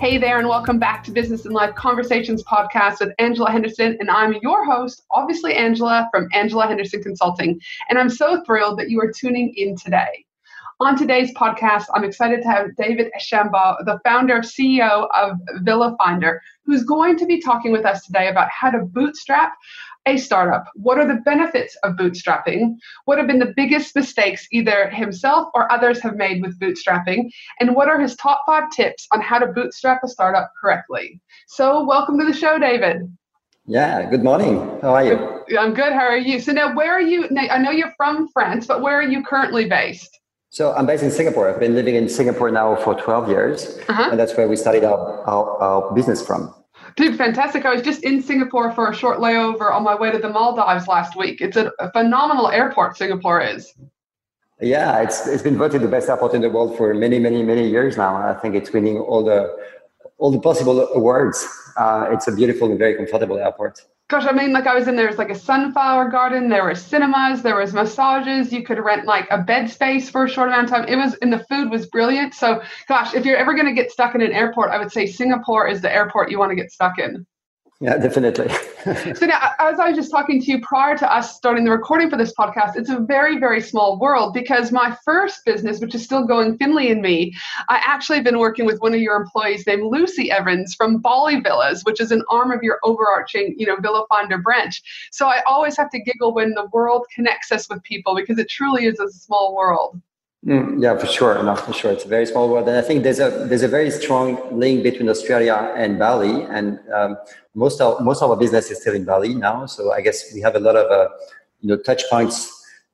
Hey there, and welcome back to Business and Life Conversations podcast with Angela Henderson. And I'm your host, obviously, Angela from Angela Henderson Consulting. And I'm so thrilled that you are tuning in today. On today's podcast, I'm excited to have David Shambaugh, the founder CEO of Villa Finder, who's going to be talking with us today about how to bootstrap a startup. What are the benefits of bootstrapping? What have been the biggest mistakes either himself or others have made with bootstrapping? And what are his top five tips on how to bootstrap a startup correctly? So, welcome to the show, David. Yeah, good morning. How are you? I'm good. How are you? So, now where are you? Now, I know you're from France, but where are you currently based? So I'm based in Singapore. I've been living in Singapore now for 12 years, uh-huh. and that's where we started our, our, our, business from. Dude, fantastic. I was just in Singapore for a short layover on my way to the Maldives last week. It's a, a phenomenal airport, Singapore is. Yeah, it's, it's been voted the best airport in the world for many, many, many years now. I think it's winning all the, all the possible awards. Uh, it's a beautiful and very comfortable airport gosh, I mean, like I was in there was like a sunflower garden, there were cinemas, there was massages, you could rent like a bed space for a short amount of time. It was and the food was brilliant. So gosh, if you're ever gonna get stuck in an airport, I would say Singapore is the airport you want to get stuck in. Yeah, definitely. so now, as I was just talking to you prior to us starting the recording for this podcast, it's a very, very small world because my first business, which is still going, Finley and Me, I actually have been working with one of your employees named Lucy Evans from Bali Villas, which is an arm of your overarching, you know, Villa Finder branch. So I always have to giggle when the world connects us with people because it truly is a small world. Mm, yeah, for sure. No, for sure. It's a very small world, and I think there's a there's a very strong link between Australia and Bali, and um, most of most of our business is still in Bali now. So I guess we have a lot of uh, you know touch points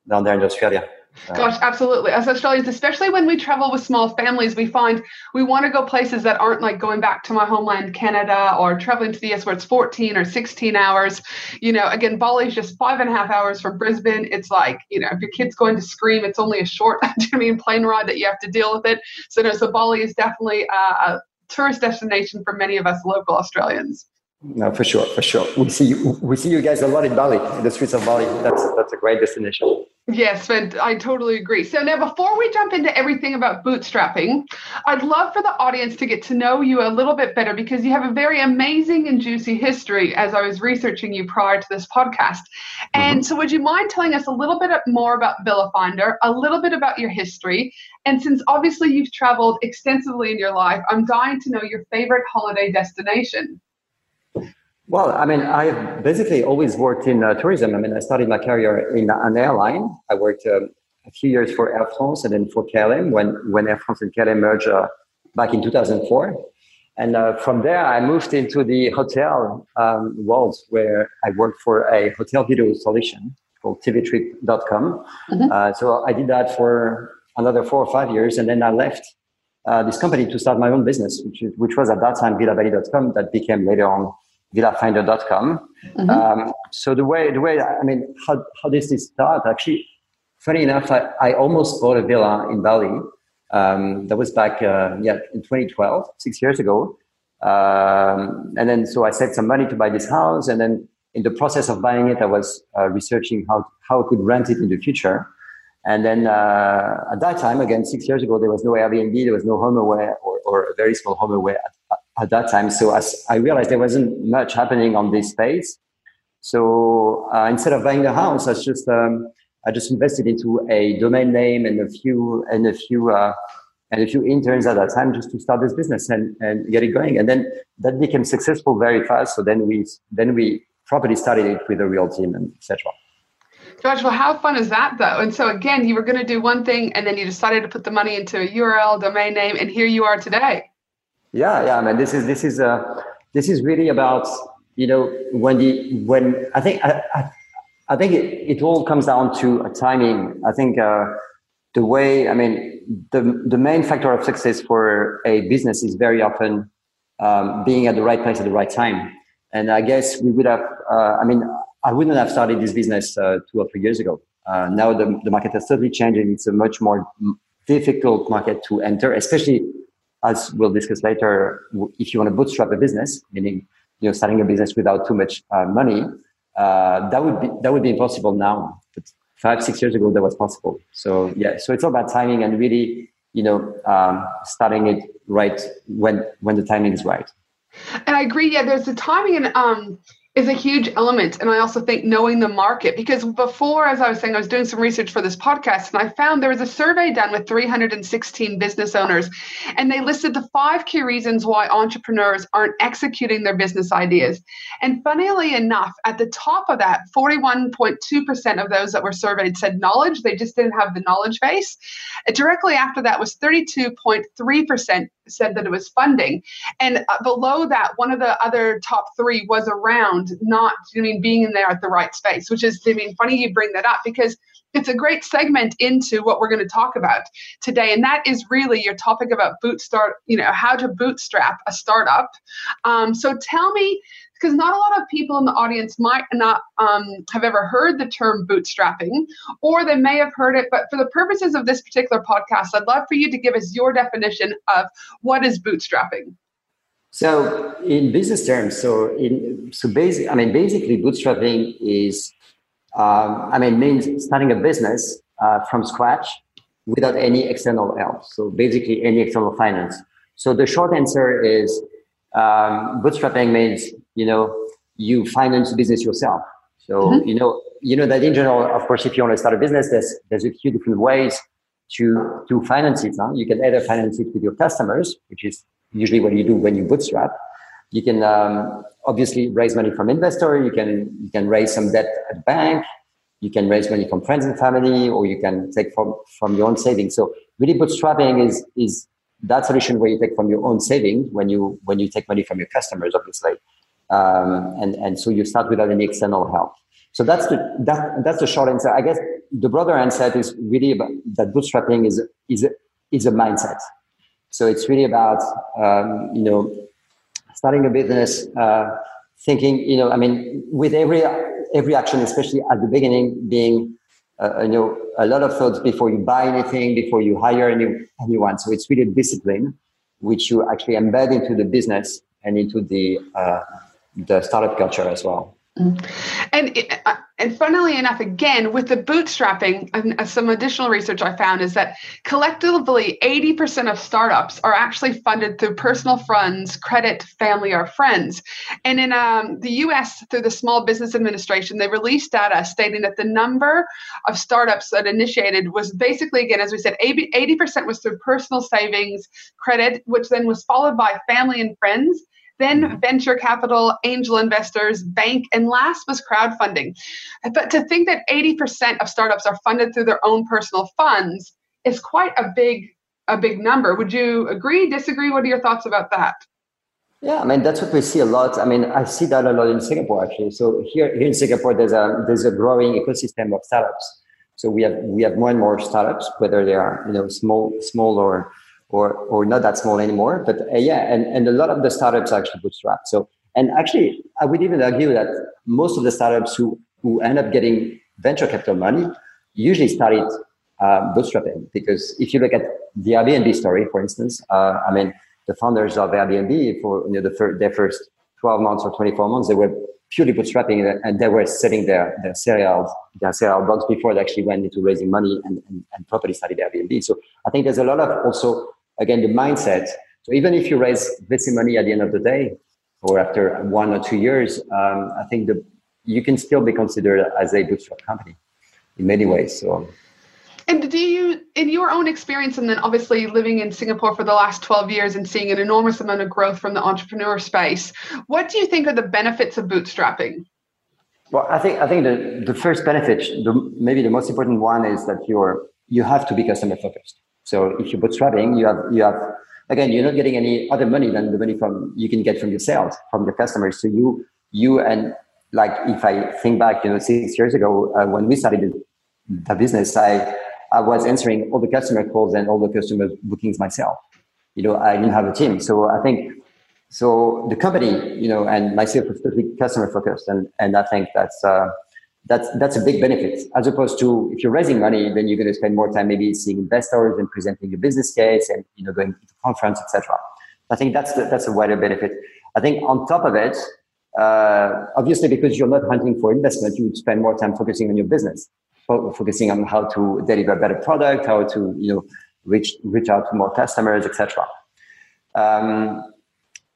down there in Australia. Gosh, absolutely. As Australians, especially when we travel with small families, we find we want to go places that aren't like going back to my homeland, Canada, or traveling to the US where it's 14 or 16 hours. You know, again, Bali is just five and a half hours from Brisbane. It's like, you know, if your kid's going to scream, it's only a short, I mean, plane ride that you have to deal with it. So, no, so Bali is definitely a, a tourist destination for many of us local Australians. No, for sure, for sure. We see you, we see you guys a lot in Bali, in the streets of Bali. That's that's a great destination. Yes, but I totally agree. So now, before we jump into everything about bootstrapping, I'd love for the audience to get to know you a little bit better because you have a very amazing and juicy history. As I was researching you prior to this podcast, and mm-hmm. so would you mind telling us a little bit more about Villa Finder, a little bit about your history, and since obviously you've traveled extensively in your life, I'm dying to know your favorite holiday destination. Well, I mean, I've basically always worked in uh, tourism. I mean, I started my career in an airline. I worked um, a few years for Air France and then for KLM when, when Air France and KLM merged uh, back in 2004. And uh, from there, I moved into the hotel um, world where I worked for a hotel video solution called tvtrip.com. Mm-hmm. Uh, so I did that for another four or five years. And then I left uh, this company to start my own business, which, which was at that time villabali.com that became later on villafinder.com. Mm-hmm. Um, so the way, the way, I mean, how, how does this start? Actually, funny enough, I, I almost bought a villa in Bali. Um, that was back, uh, yeah, in 2012, six years ago. Um, and then, so I saved some money to buy this house. And then in the process of buying it, I was uh, researching how, how I could rent it in the future. And then uh, at that time, again, six years ago, there was no Airbnb, there was no HomeAway or, or a very small HomeAway at, at that time. So as I realized there wasn't much happening on this space. So uh, instead of buying the house, I just um, I just invested into a domain name and a few and a few uh, and a few interns at that time just to start this business and, and get it going. And then that became successful very fast. So then we then we properly started it with a real team and etc. Josh, well, how fun is that though? And so again, you were going to do one thing, and then you decided to put the money into a URL, domain name, and here you are today. Yeah, yeah, man. This is this is uh, this is really about you know when the when I think I, I, I think it, it all comes down to a timing. I think uh, the way, I mean, the, the main factor of success for a business is very often um, being at the right place at the right time. And I guess we would have, uh, I mean, I wouldn't have started this business uh, two or three years ago. Uh, now the, the market has totally changed and it's a much more difficult market to enter, especially as we'll discuss later, if you want to bootstrap a business, meaning you know starting a business without too much uh, money, uh, that would be that would be impossible now. But five six years ago, that was possible. So yeah, so it's all about timing and really you know um, starting it right when when the timing is right. And I agree. Yeah, there's the timing and um, is a huge element. And I also think knowing the market, because before, as I was saying, I was doing some research for this podcast and I found there was a survey done with 316 business owners, and they listed the five key reasons why entrepreneurs aren't executing their business ideas. And funnily enough, at the top of that, 41.2% of those that were surveyed said knowledge. They just didn't have the knowledge base. Directly after that was 32.3% said that it was funding. And uh, below that, one of the other top three was around not, I mean, being in there at the right space, which is, I mean, funny you bring that up because it's a great segment into what we're going to talk about today. And that is really your topic about bootstrap, you know, how to bootstrap a startup. Um, so tell me, because not a lot of people in the audience might not um, have ever heard the term bootstrapping, or they may have heard it, but for the purposes of this particular podcast, I'd love for you to give us your definition of what is bootstrapping. So, in business terms, so in so basic, I mean, basically, bootstrapping is, um, I mean, means starting a business uh, from scratch without any external help. So basically, any external finance. So the short answer is um, bootstrapping means you know you finance the business yourself. So mm-hmm. you know you know that in general, of course, if you want to start a business, there's there's a few different ways to to finance it. Huh? You can either finance it with your customers, which is usually what you do when you bootstrap. You can um, obviously raise money from investor. You can you can raise some debt at bank. You can raise money from friends and family, or you can take from from your own savings. So really, bootstrapping is is that solution where you take from your own savings when you when you take money from your customers, obviously, um, and and so you start without any external help. So that's the that that's the short answer. I guess the broader answer is really about that bootstrapping is is is a mindset. So it's really about um, you know starting a business, uh, thinking you know I mean with every every action, especially at the beginning, being uh, you know a lot of thoughts before you buy anything, before you hire any, anyone. So it's really discipline which you actually embed into the business and into the uh, the startup culture as well. Mm. And uh, and funnily enough, again with the bootstrapping, uh, some additional research I found is that collectively, eighty percent of startups are actually funded through personal funds, credit, family, or friends. And in um, the U.S., through the Small Business Administration, they released data stating that the number of startups that initiated was basically, again, as we said, eighty percent was through personal savings, credit, which then was followed by family and friends then mm-hmm. venture capital, angel investors, bank, and last was crowdfunding. But to think that 80% of startups are funded through their own personal funds is quite a big a big number. Would you agree, disagree? What are your thoughts about that? Yeah, I mean that's what we see a lot. I mean, I see that a lot in Singapore actually. So here, here in Singapore, there's a there's a growing ecosystem of startups. So we have we have more and more startups, whether they are you know small small or or or not that small anymore. But uh, yeah, and, and a lot of the startups actually bootstrap. So and actually, I would even argue that most of the startups who who end up getting venture capital money usually started uh, bootstrapping because if you look at the Airbnb story, for instance, uh, I mean the founders of Airbnb for you know the fir- their first 12 months or 24 months they were purely bootstrapping and they were selling their their cereals their cereal box before they actually went into raising money and, and, and properly started Airbnb. So I think there's a lot of also again, the mindset. So even if you raise VC money at the end of the day, or after one or two years, um, I think the, you can still be considered as a bootstrap company in many ways. So. And do you, in your own experience, and then obviously living in Singapore for the last 12 years and seeing an enormous amount of growth from the entrepreneur space, what do you think are the benefits of bootstrapping? Well, I think I think the, the first benefit, the, maybe the most important one, is that you're you have to be customer focused. So if you're bootstrapping, you have you have again, you're not getting any other money than the money from you can get from your sales from your customers. So you you and like if I think back, you know, six years ago uh, when we started the business, I I was answering all the customer calls and all the customer bookings myself. You know, I didn't have a team. So I think, so the company, you know, and myself was totally customer focused. And, and I think that's, uh, that's, that's a big benefit as opposed to if you're raising money, then you're going to spend more time maybe seeing investors and presenting a business case and, you know, going to conference, etc. I think that's the, that's a wider benefit. I think on top of it, uh, obviously because you're not hunting for investment, you would spend more time focusing on your business focusing on how to deliver a better product, how to you know reach reach out to more customers, etc. Um,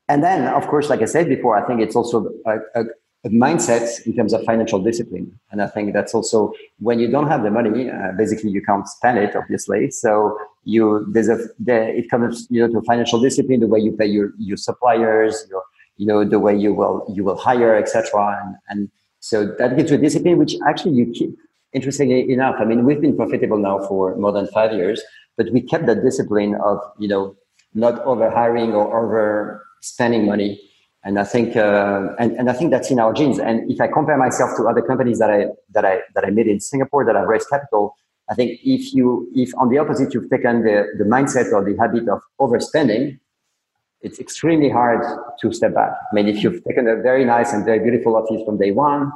and then, of course, like I said before, I think it's also a, a, mindset in terms of financial discipline, and I think that's also when you don't have the money, uh, basically you can't spend it, obviously. So you there's a there, it comes you know to financial discipline, the way you pay your your suppliers, your you know the way you will you will hire, etc. And, and so that gives you a discipline which actually you keep interestingly enough, I mean, we've been profitable now for more than five years, but we kept that discipline of, you know, not over hiring or over spending money. And I think, uh, and, and I think that's in our genes. And if I compare myself to other companies that I, that I, that I made in Singapore that have raised capital, I think if you, if on the opposite, you've taken the, the mindset or the habit of overspending, it's extremely hard to step back. I mean, if you've taken a very nice and very beautiful office from day one,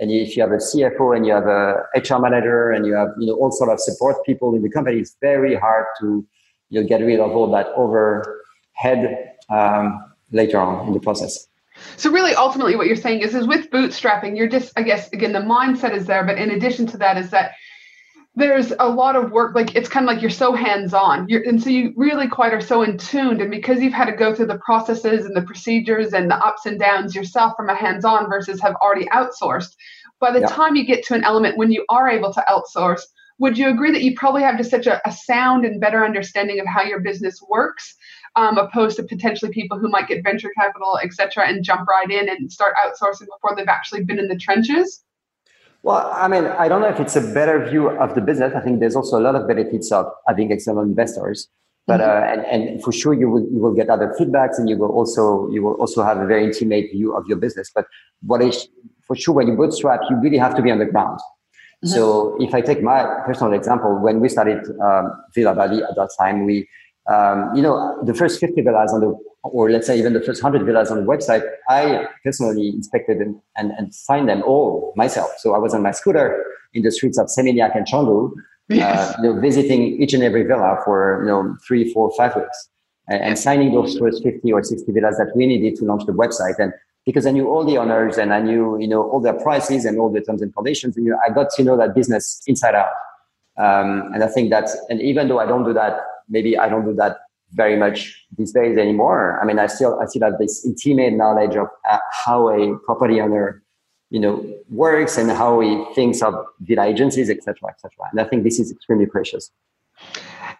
and if you have a CFO and you have a HR manager and you have you know all sort of support people in the company, it's very hard to you know get rid of all that overhead um, later on in the process. So really, ultimately, what you're saying is, is with bootstrapping, you're just, I guess, again, the mindset is there, but in addition to that, is that there's a lot of work like it's kind of like you're so hands-on you're, and so you really quite are so in tuned and because you've had to go through the processes and the procedures and the ups and downs yourself from a hands-on versus have already outsourced by the yeah. time you get to an element when you are able to outsource would you agree that you probably have just such a, a sound and better understanding of how your business works um, opposed to potentially people who might get venture capital et cetera and jump right in and start outsourcing before they've actually been in the trenches well, I mean, I don't know if it's a better view of the business. I think there's also a lot of benefits of having external investors, but mm-hmm. uh, and, and for sure you will you will get other feedbacks, and you will also you will also have a very intimate view of your business. But what is for sure when you bootstrap, you really have to be on the ground. Mm-hmm. So if I take my personal example, when we started um, Villa Bali at that time, we um, you know the first 50 villas on the or let's say even the first 100 villas on the website, I personally inspected and, and, and signed them all myself. So I was on my scooter in the streets of Seminyak and Canggu, yes. uh, you know, visiting each and every villa for you know three, four, five weeks, and, and, signing those first 50 or 60 villas that we needed to launch the website. And because I knew all the owners and I knew you know all their prices and all the terms and conditions, and you know, I got to know that business inside out. Um, and I think that's and even though I don't do that, maybe I don't do that very much these days anymore. I mean, I still I still have this intimate knowledge of uh, how a property owner, you know, works and how he thinks of villa agencies, etc., etc. And I think this is extremely precious.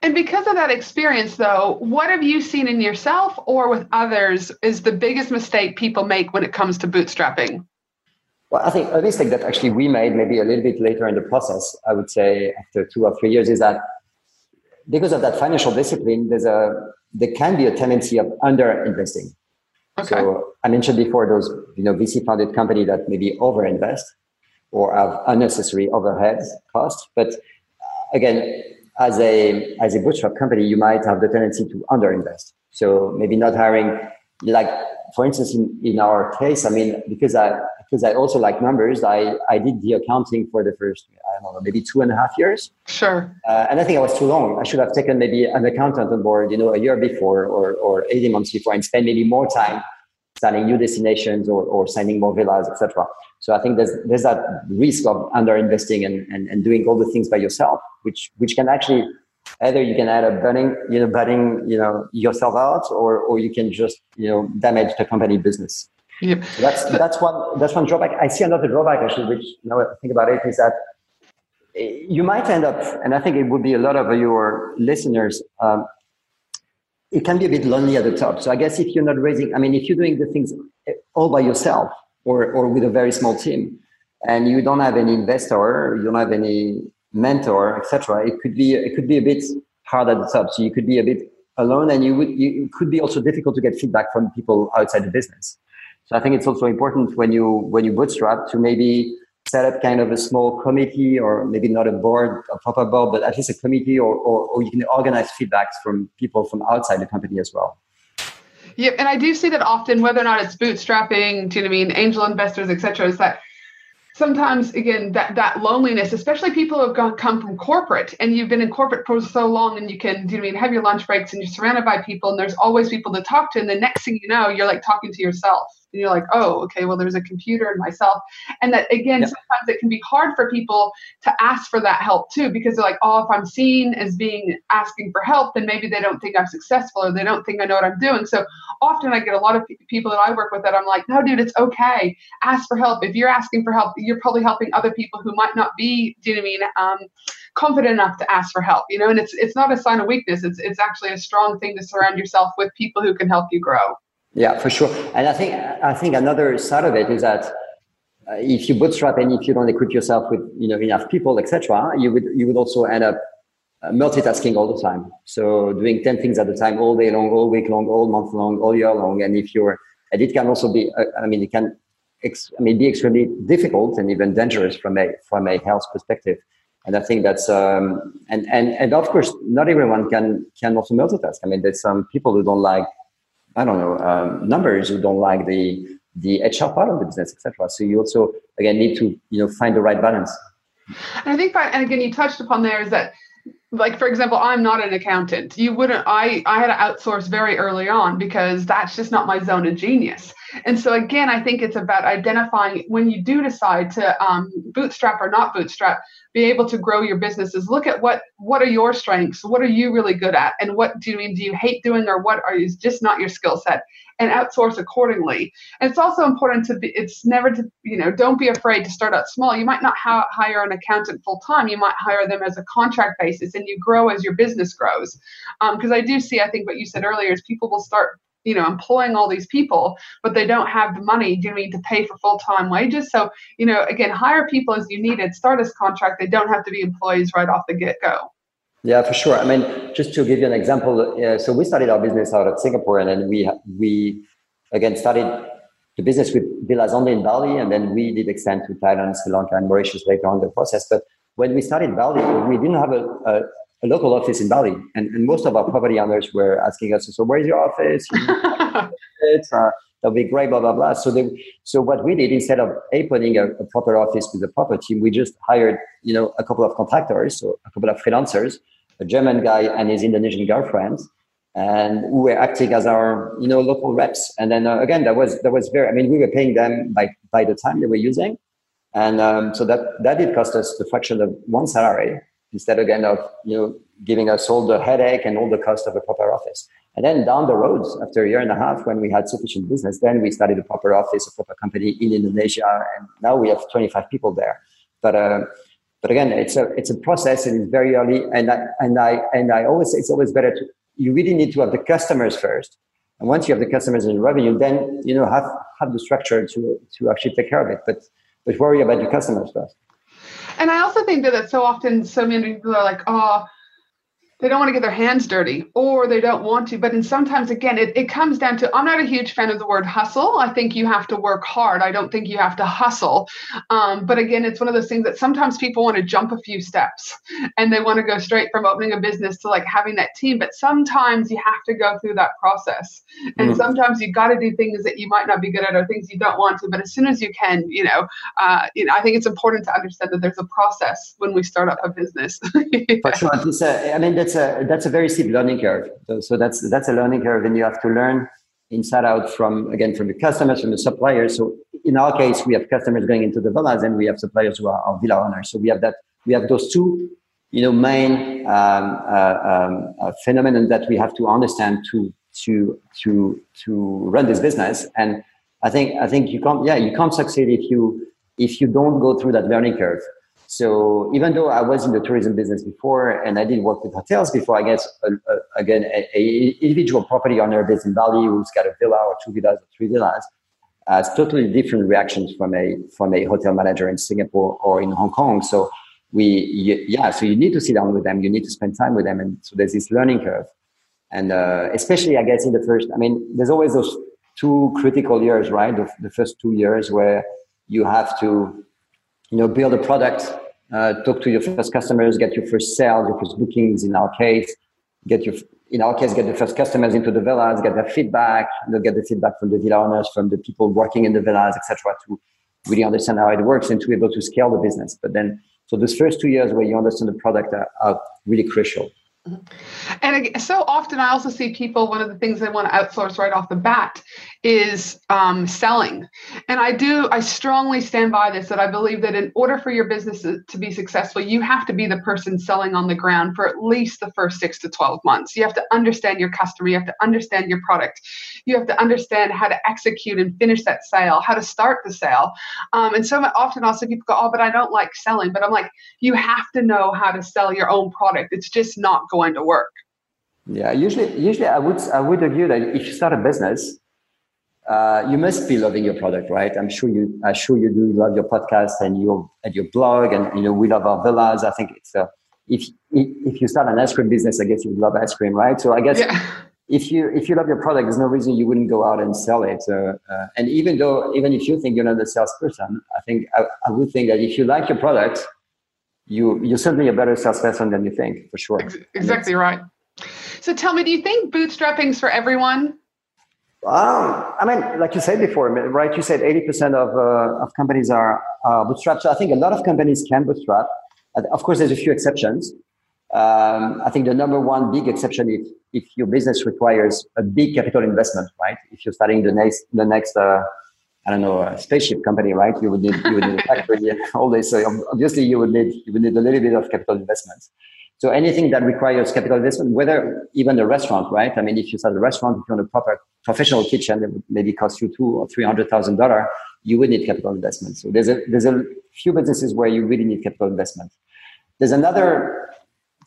And because of that experience, though, what have you seen in yourself or with others is the biggest mistake people make when it comes to bootstrapping? Well, I think a mistake that actually we made maybe a little bit later in the process, I would say after two or three years, is that because of that financial discipline, there's a there can be a tendency of under investing. Okay. So I mentioned before those you know VC funded company that maybe over invest or have unnecessary overhead costs. But uh, again, as a as a bootstrap company, you might have the tendency to underinvest. So maybe not hiring like for instance in, in our case, I mean, because I because I also like numbers, I, I did the accounting for the first, I don't know, maybe two and a half years. Sure. Uh, and I think I was too long. I should have taken maybe an accountant on board, you know, a year before or, or 18 months before and spend maybe more time signing new destinations or, or signing more villas, etc. So I think there's, there's that risk of under investing and, and, and doing all the things by yourself, which, which can actually either you can add a burning, you know, burning, you know, yourself out or, or you can just, you know, damage the company business. Yep. So that's that's one that's one drawback. I see another drawback actually, which now I think about it, is that you might end up, and I think it would be a lot of your listeners. Um, it can be a bit lonely at the top. So I guess if you're not raising, I mean, if you're doing the things all by yourself or or with a very small team, and you don't have any investor, you don't have any mentor, etc., it could be it could be a bit hard at the top. So you could be a bit alone, and you would you, it could be also difficult to get feedback from people outside the business. So I think it's also important when you when you bootstrap to maybe set up kind of a small committee or maybe not a board, a proper board, but at least a committee or, or, or you can organize feedbacks from people from outside the company as well. Yep, and I do see that often, whether or not it's bootstrapping, do you know what I mean, angel investors, etc., is that sometimes again that that loneliness especially people who have gone, come from corporate and you've been in corporate for so long and you can do you know I mean have your lunch breaks and you're surrounded by people and there's always people to talk to and the next thing you know you're like talking to yourself you're like, oh, okay, well, there's a computer and myself. And that, again, yep. sometimes it can be hard for people to ask for that help too, because they're like, oh, if I'm seen as being asking for help, then maybe they don't think I'm successful or they don't think I know what I'm doing. So often I get a lot of people that I work with that I'm like, no, dude, it's okay. Ask for help. If you're asking for help, you're probably helping other people who might not be, do you know what I mean? Um, confident enough to ask for help, you know, and it's it's not a sign of weakness. It's it's actually a strong thing to surround yourself with people who can help you grow. Yeah, for sure. And I think I think another side of it is that uh, if you bootstrap and if you don't equip yourself with you know enough people, etc., you would you would also end up uh, multitasking all the time. So doing ten things at a time, all day long, all week long, all month long, all year long. And if you're and it can also be, uh, I mean, it can, ex- I mean, be extremely difficult and even dangerous from a from a health perspective. And I think that's um, and and and of course, not everyone can can also multitask. I mean, there's some people who don't like I don't know, um, numbers who don't like the the HR part of the business, etc. So you also again need to you know find the right balance. And I think, and again, you touched upon there is that like for example i'm not an accountant you wouldn't i i had to outsource very early on because that's just not my zone of genius and so again i think it's about identifying when you do decide to um, bootstrap or not bootstrap be able to grow your businesses. Look at what what are your strengths? What are you really good at? And what do you mean do you hate doing or what are just not your skill set? And outsource accordingly. And it's also important to be it's never to you know don't be afraid to start out small. You might not ha- hire an accountant full time you might hire them as a contract basis and you grow as your business grows. Because um, i do see i think what you said earlier is people will start you know employing all these people but they don't have the money do you need to pay for full-time wages? So you know again hire people as you need needed start as contract. They don't have to be employees right off the get-go. Yeah for sure. I mean just to give you an example uh, so we started our business out of singapore and then we we again started the business with villas only in bali and then we did extend to thailand sri lanka and mauritius later on the process. But when we started bali we didn't have a, a a local office in Bali, and, and most of our property owners were asking us, "So where's your office?" uh, that'll be great, blah blah blah. So they, so what we did instead of opening a, a proper office with a proper team, we just hired you know a couple of contractors, so a couple of freelancers, a German guy and his Indonesian girlfriend, and we were acting as our you know local reps. And then uh, again, that was that was very. I mean, we were paying them by by the time they were using, and um, so that that did cost us the fraction of one salary instead again of you know giving us all the headache and all the cost of a proper office. And then down the road, after a year and a half, when we had sufficient business, then we started a proper office, a proper company in Indonesia, and now we have 25 people there. But uh, but again, it's a it's a process, and it's very early. And I, and I and I always say it's always better to you really need to have the customers first. And once you have the customers and revenue, then you know have have the structure to to actually take care of it. But but worry about your customers first. And I also think that, so often so many people are like, oh, they don't want to get their hands dirty or they don't want to but and sometimes again it, it comes down to i'm not a huge fan of the word hustle. I think you have to work hard. I don't think you have to hustle. Um, but again it's one of those things that sometimes people want to jump a few steps and they want to go straight from opening a business to like having that team but sometimes you have to go through that process. And mm. sometimes you've got to do things that you might not be good at or things you don't want to but as soon as you can you know uh, you know i think it's important to understand that there's a process when we start up a business. For sure i mean that's a that's a very steep learning curve. So, so that's that's a learning curve, and you have to learn inside out from again from the customers, from the suppliers. So in our case, we have customers going into the villas, and we have suppliers who are our villa owners. So we have that we have those two, you know, main um, uh, um, uh, phenomenon that we have to understand to to to to run this business. And I think I think you can't yeah you can't succeed if you if you don't go through that learning curve. So even though I was in the tourism business before and I did work with hotels before, I guess uh, uh, again, a, a, individual property owner based in Bali who's got a villa or two villas or three villas has totally different reactions from a from a hotel manager in Singapore or in Hong Kong. So we yeah, so you need to sit down with them, you need to spend time with them, and so there's this learning curve, and uh, especially I guess in the first, I mean, there's always those two critical years, right? The, the first two years where you have to you know, build a product, uh, talk to your first customers, get your first sales, your first bookings in our case, get your, in our case, get the first customers into the villas, get their feedback, you know, get the feedback from the villa owners, from the people working in the villas, etc., to really understand how it works and to be able to scale the business. But then, so those first two years where you understand the product are, are really crucial. And so often, I also see people. One of the things they want to outsource right off the bat is um, selling. And I do. I strongly stand by this. That I believe that in order for your business to be successful, you have to be the person selling on the ground for at least the first six to twelve months. You have to understand your customer. You have to understand your product. You have to understand how to execute and finish that sale. How to start the sale. Um, and so often, also people go, "Oh, but I don't like selling." But I'm like, you have to know how to sell your own product. It's just not going to work. Yeah, usually, usually I would I would argue that if you start a business, uh, you must be loving your product, right? I'm sure you I'm sure you do love your podcast and your and your blog, and you know we love our villas. I think it's uh, if if you start an ice cream business, I guess you love ice cream, right? So I guess. Yeah. If you if you love your product, there's no reason you wouldn't go out and sell it. Uh, uh and even though even if you think you're not a salesperson, I think I, I would think that if you like your product, you you're certainly a better salesperson than you think for sure exactly right so tell me do you think bootstrapping's for everyone um, I mean, like you said before, right? You said 80% of, uh, of companies are uh, bootstrapped. So I think a lot of companies can bootstrap. Of course, there's a few exceptions. Um, I think the number one big exception if, if your business requires a big capital investment, right? If you're starting the next, the next uh, I don't know, a spaceship company, right? You would need you would need a factory all this. So obviously you would need you would need a little bit of capital investments. So anything that requires capital investment, whether even a restaurant, right? I mean, if you start a restaurant, if you want a proper professional kitchen, it would maybe cost you two or three hundred thousand dollar. You would need capital investment. So there's a there's a few businesses where you really need capital investment. There's another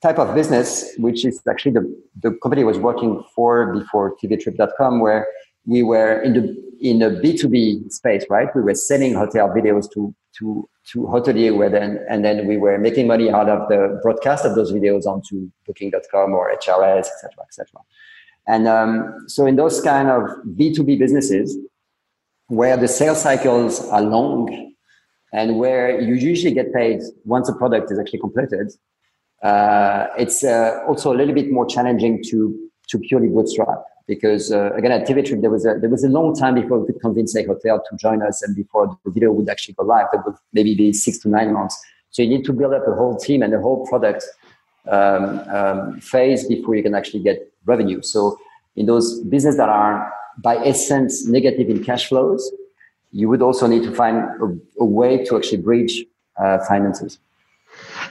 type of business which is actually the the company I was working for before tvtrip.com where we were in the in a B2B space, right? We were selling hotel videos to to to hotelier where then and then we were making money out of the broadcast of those videos onto booking.com or HRS, etc., etc. And um, so in those kind of B2B businesses where the sales cycles are long and where you usually get paid once a product is actually completed, uh, it's uh, also a little bit more challenging to to purely bootstrap because uh, again at TV Trip there was a there was a long time before we could convince a hotel to join us and before the video would actually go live. That would maybe be six to nine months. So you need to build up a whole team and a whole product um, um, phase before you can actually get revenue. So in those businesses that are by essence negative in cash flows, you would also need to find a, a way to actually bridge uh, finances.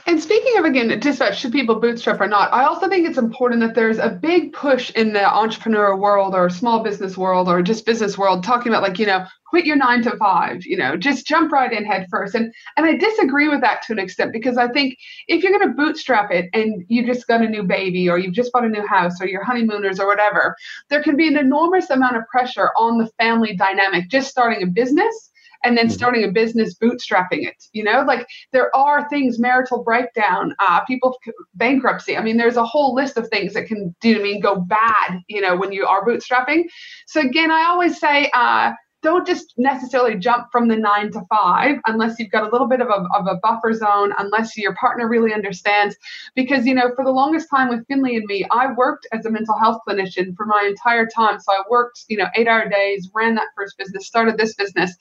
And speaking of again, dispatch, should people bootstrap or not? I also think it's important that there's a big push in the entrepreneur world or small business world or just business world talking about like, you know, quit your nine to five, you know, just jump right in head first. And and I disagree with that to an extent because I think if you're gonna bootstrap it and you just got a new baby or you've just bought a new house or your honeymooners or whatever, there can be an enormous amount of pressure on the family dynamic just starting a business and then mm-hmm. starting a business bootstrapping it you know? Like there are things marital breakdown uh, people bankruptcy. I mean there's a whole list of things that can do I mean go bad you know when you are bootstrapping. So again i always say uh, don't just necessarily jump from the nine to five unless you've got a little bit of a, of a buffer zone, unless your partner really understands. Because, you know, for the longest time with Finley and me, I worked as a mental health clinician for my entire time. So I worked, you know, eight hour days, ran that first business, started this business.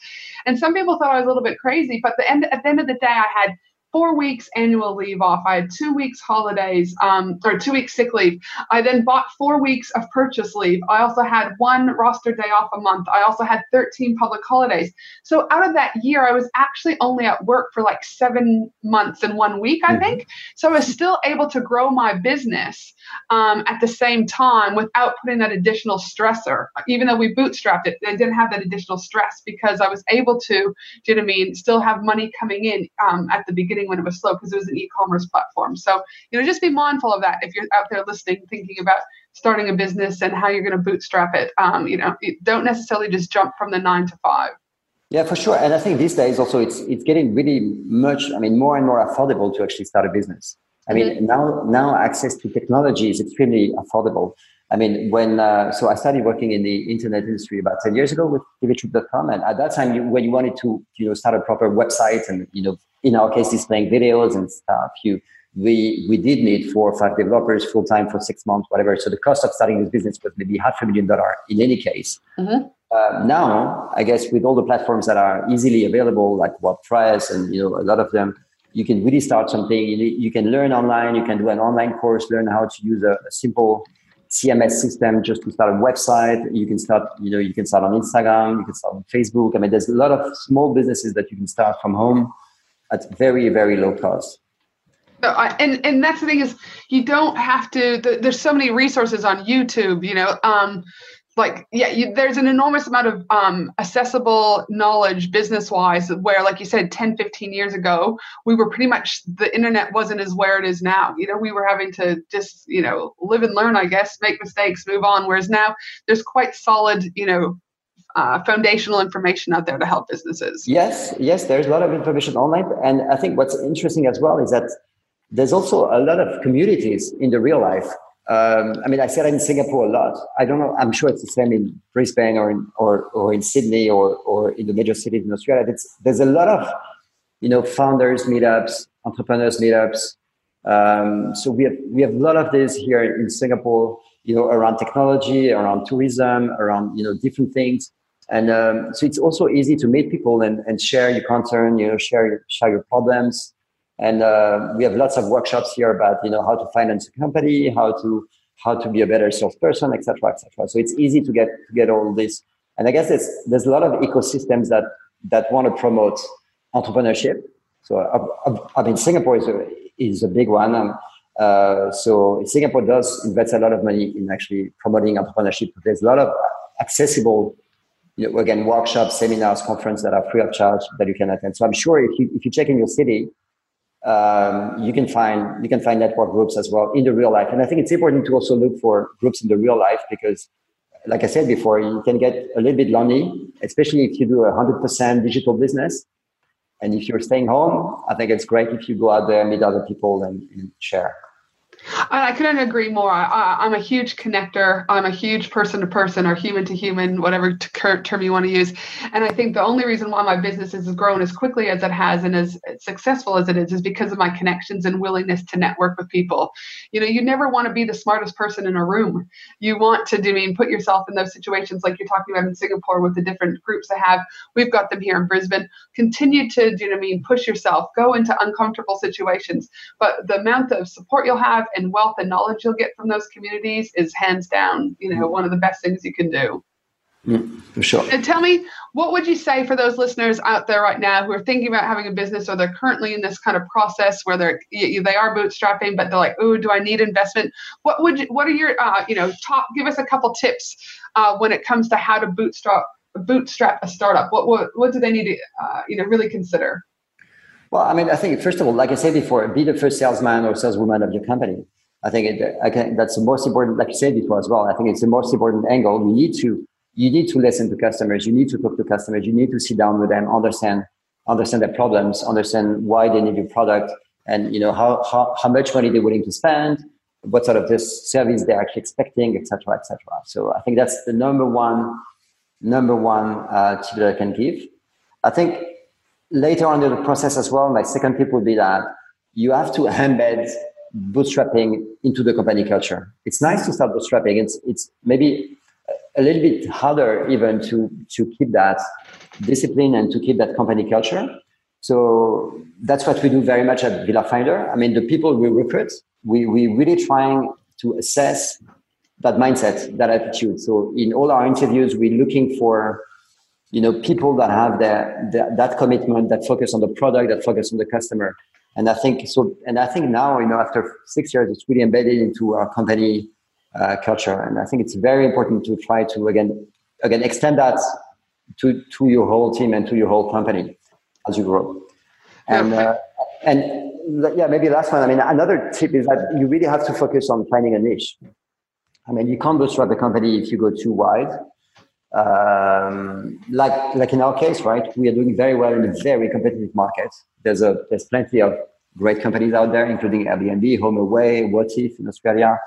And some people thought I was a little bit crazy, but the end, at the end of the day, I had four weeks annual leave off. I had two weeks holidays, um, or two weeks sick leave. I then bought four weeks of purchase leave. I also had one roster day off a month. I also had 13 public holidays. So out of that year, I was actually only at work for like seven months and one week, I mm-hmm. think. So I was still able to grow my business um, at the same time without putting that additional stressor. Even though we bootstrapped it, I didn't have that additional stress because I was able to, do you know what I mean, still have money coming in um, at the beginning when it was slow because it was an e-commerce platform. So, you know, just be mindful of that if you're out there listening, thinking about starting a business and how you're going to bootstrap it. Um, you know, don't necessarily just jump from the nine to five. Yeah, for sure. And I think these days also it's it's getting really much, I mean, more and more affordable to actually start a business. I mean, mm-hmm. now now access to technology is extremely affordable. I mean, when uh, so I started working in the internet industry about ten years ago with tvtrip.com, and at that time, you, when you wanted to you know start a proper website and you know in our case, displaying videos and stuff. You we we did need four or five developers full time for six months, whatever. So the cost of starting this business was maybe half a million dollar in any case. Mm-hmm. Uh, now, I guess with all the platforms that are easily available, like WordPress and you know a lot of them, you can really start something. You, you can learn online. You can do an online course, learn how to use a, a simple CMS system just to start a website. You can start, you know, you can start on Instagram. You can start on Facebook. I mean, there's a lot of small businesses that you can start from home at very very low cost. and and that's the thing is you don't have to. There's so many resources on YouTube. You know, um, like yeah you, there's an enormous amount of um, accessible knowledge business wise where like you said 10 15 years ago we were pretty much the internet wasn't as where it is now you know we were having to just you know live and learn i guess make mistakes move on whereas now there's quite solid you know uh, foundational information out there to help businesses yes yes there's a lot of information online and i think what's interesting as well is that there's also a lot of communities in the real life um, I mean, I said in Singapore a lot. I don't know. I'm sure it's the same in Brisbane or in, or, or in Sydney or, or in the major cities in Australia. It's, there's a lot of, you know, founders meetups, entrepreneurs meetups. Um, so we have, we have a lot of this here in Singapore, you know, around technology, around tourism, around, you know, different things. And um, so it's also easy to meet people and, and share your concern, you know, share your, share your problems. And uh, we have lots of workshops here about you know how to finance a company, how to how to be a better salesperson, etc., etc. So it's easy to get to get all this. And I guess there's there's a lot of ecosystems that that want to promote entrepreneurship. So I, I, I mean, Singapore is a is a big one. Um, uh, so Singapore does invest a lot of money in actually promoting entrepreneurship. There's a lot of accessible, you know, again, workshops, seminars, conferences that are free of charge that you can attend. So I'm sure if you if you check in your city, um, you can find you can find network groups as well in the real life. And I think it's important to also look for groups in the real life because, like I said before, you can get a little bit lonely, especially if you do a hundred percent digital business. And if you're staying home, I think it's great if you go out there, meet other people, and, and share. I couldn't agree more. I, am a huge connector. I'm a huge person to person or human to human, whatever term you want to use. And I think the only reason why my business has grown as quickly as it has and as successful as it is is because of my connections and willingness to network with people. You know, you never want to be the smartest person in a room. You want to, I mean, put yourself in those situations like you're talking about in Singapore with the different groups I have. We've got them here in Brisbane. Continue to, do you know I mean, push yourself, go into uncomfortable situations. But the amount of support you'll have and wealth and knowledge you'll get from those communities is hands down, you know, one of the best things you can do. Mm, for sure. And tell me, what would you say for those listeners out there right now who are thinking about having a business or they're currently in this kind of process where they're they are bootstrapping, but they're like, oh, do I need investment? What would you, what are your uh, you know top? Give us a couple tips uh, when it comes to how to bootstrap bootstrap a startup. What what what do they need to uh, you know really consider? Well, I mean, I think first of all, like I said before, be the first salesman or saleswoman of your company. I think it, I can, that's the most important, like you said before as well. I think it's the most important angle. You need to you need to listen to customers. You need to talk to customers. You need to sit down with them, understand understand their problems, understand why they need your product, and you know how how, how much money they're willing to spend, what sort of this service they're actually expecting, etc., etc. So I think that's the number one number one uh, tip that I can give. I think later on in the process as well, my second tip would be that you have to embed bootstrapping into the company culture. It's nice to start bootstrapping. It's it's maybe a little bit harder even to to keep that discipline and to keep that company culture. So that's what we do very much at Villa Finder. I mean, the people we recruit, we we really trying to assess that mindset, that attitude. So in all our interviews, we're looking for you know people that have the, the, that commitment, that focus on the product, that focus on the customer. And I think so. And I think now, you know, after six years, it's really embedded into our company uh, culture. And I think it's very important to try to again, again, extend that to to your whole team and to your whole company as you grow. And uh, and yeah, maybe last one. I mean, another tip is that you really have to focus on finding a niche. I mean, you can't bootstrap the company if you go too wide. Um, like like in our case, right? We are doing very well in a very competitive market there's a there's plenty of great companies out there, including Airbnb, HomeAway, Wotif in Australia.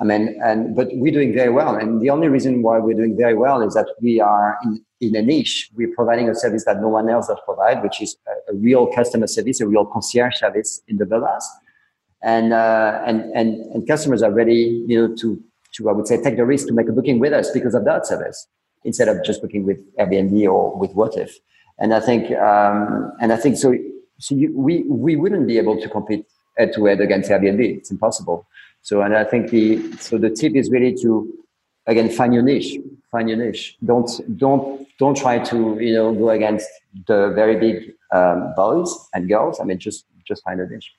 I mean, and but we're doing very well. And the only reason why we're doing very well is that we are in in a niche. We're providing a service that no one else does provide, which is a, a real customer service, a real concierge service in the villas. And, uh, and, and, and customers are ready, you know, to, to, I would say, take the risk to make a booking with us because of that service instead of just booking with Airbnb or with Wotif. And I think, um, and I think so, so you, we, we wouldn't be able to compete head to head against Airbnb. It's impossible. So, and I think the, so the tip is really to, again, find your niche, find your niche. Don't, don't, don't try to, you know, go against the very big um, boys and girls. I mean, just, just find a niche.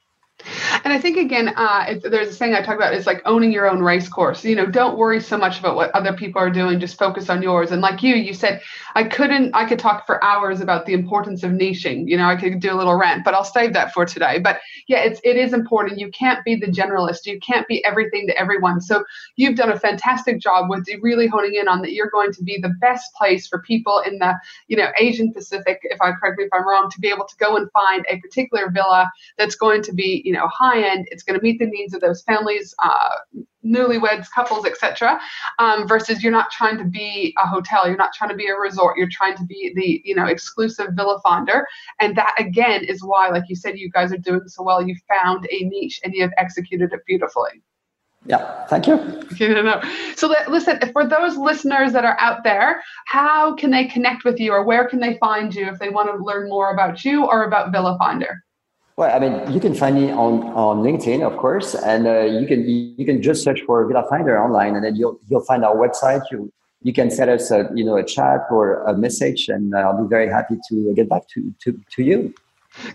And I think again, uh, there's a saying I talk about is like owning your own race course. You know, don't worry so much about what other people are doing. Just focus on yours. And like you, you said, I couldn't. I could talk for hours about the importance of niching. You know, I could do a little rant, but I'll save that for today. But yeah, it's it is important. You can't be the generalist. You can't be everything to everyone. So you've done a fantastic job with really honing in on that. You're going to be the best place for people in the you know Asian Pacific. If I correct me if I'm wrong, to be able to go and find a particular villa that's going to be you know high end. It's going to meet the needs of those families, uh, newlyweds, couples, etc. Um, versus you're not trying to be a hotel, you're not trying to be a resort, you're trying to be the you know exclusive villa finder. And that again is why, like you said, you guys are doing so well. You found a niche and you have executed it beautifully. Yeah, thank you. no, no. So listen, for those listeners that are out there, how can they connect with you or where can they find you if they want to learn more about you or about Villa Finder? Well, I mean, you can find me on, on LinkedIn, of course, and uh, you can you can just search for Villa Finder online, and then you'll you'll find our website. You you can send us a you know a chat or a message, and I'll be very happy to get back to to, to you.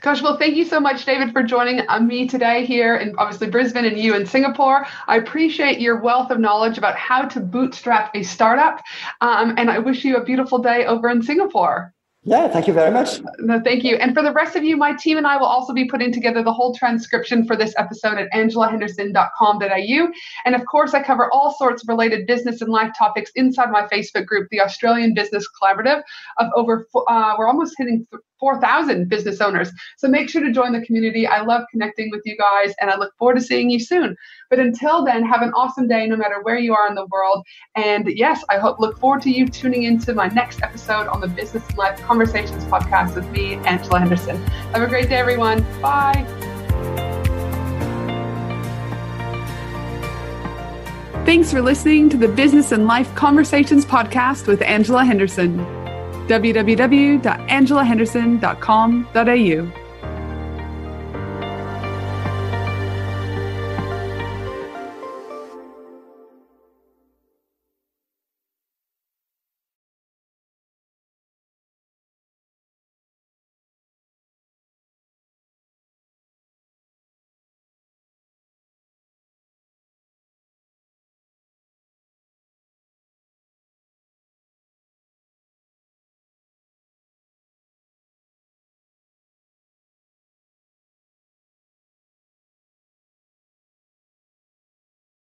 Gosh, well, thank you so much, David, for joining uh, me today here in obviously Brisbane and you in Singapore. I appreciate your wealth of knowledge about how to bootstrap a startup, um, and I wish you a beautiful day over in Singapore. Yeah, thank you very much. No, thank you. And for the rest of you, my team and I will also be putting together the whole transcription for this episode at angelahenderson.com.au. And of course, I cover all sorts of related business and life topics inside my Facebook group, the Australian Business Collaborative, of over, uh, we're almost hitting 4,000 business owners. So make sure to join the community. I love connecting with you guys, and I look forward to seeing you soon. But until then, have an awesome day no matter where you are in the world. And yes, I hope look forward to you tuning into my next episode on the Business and Life Conversations podcast with me, Angela Henderson. Have a great day, everyone. Bye. Thanks for listening to the Business and Life Conversations podcast with Angela Henderson www.angelahenderson.com.au.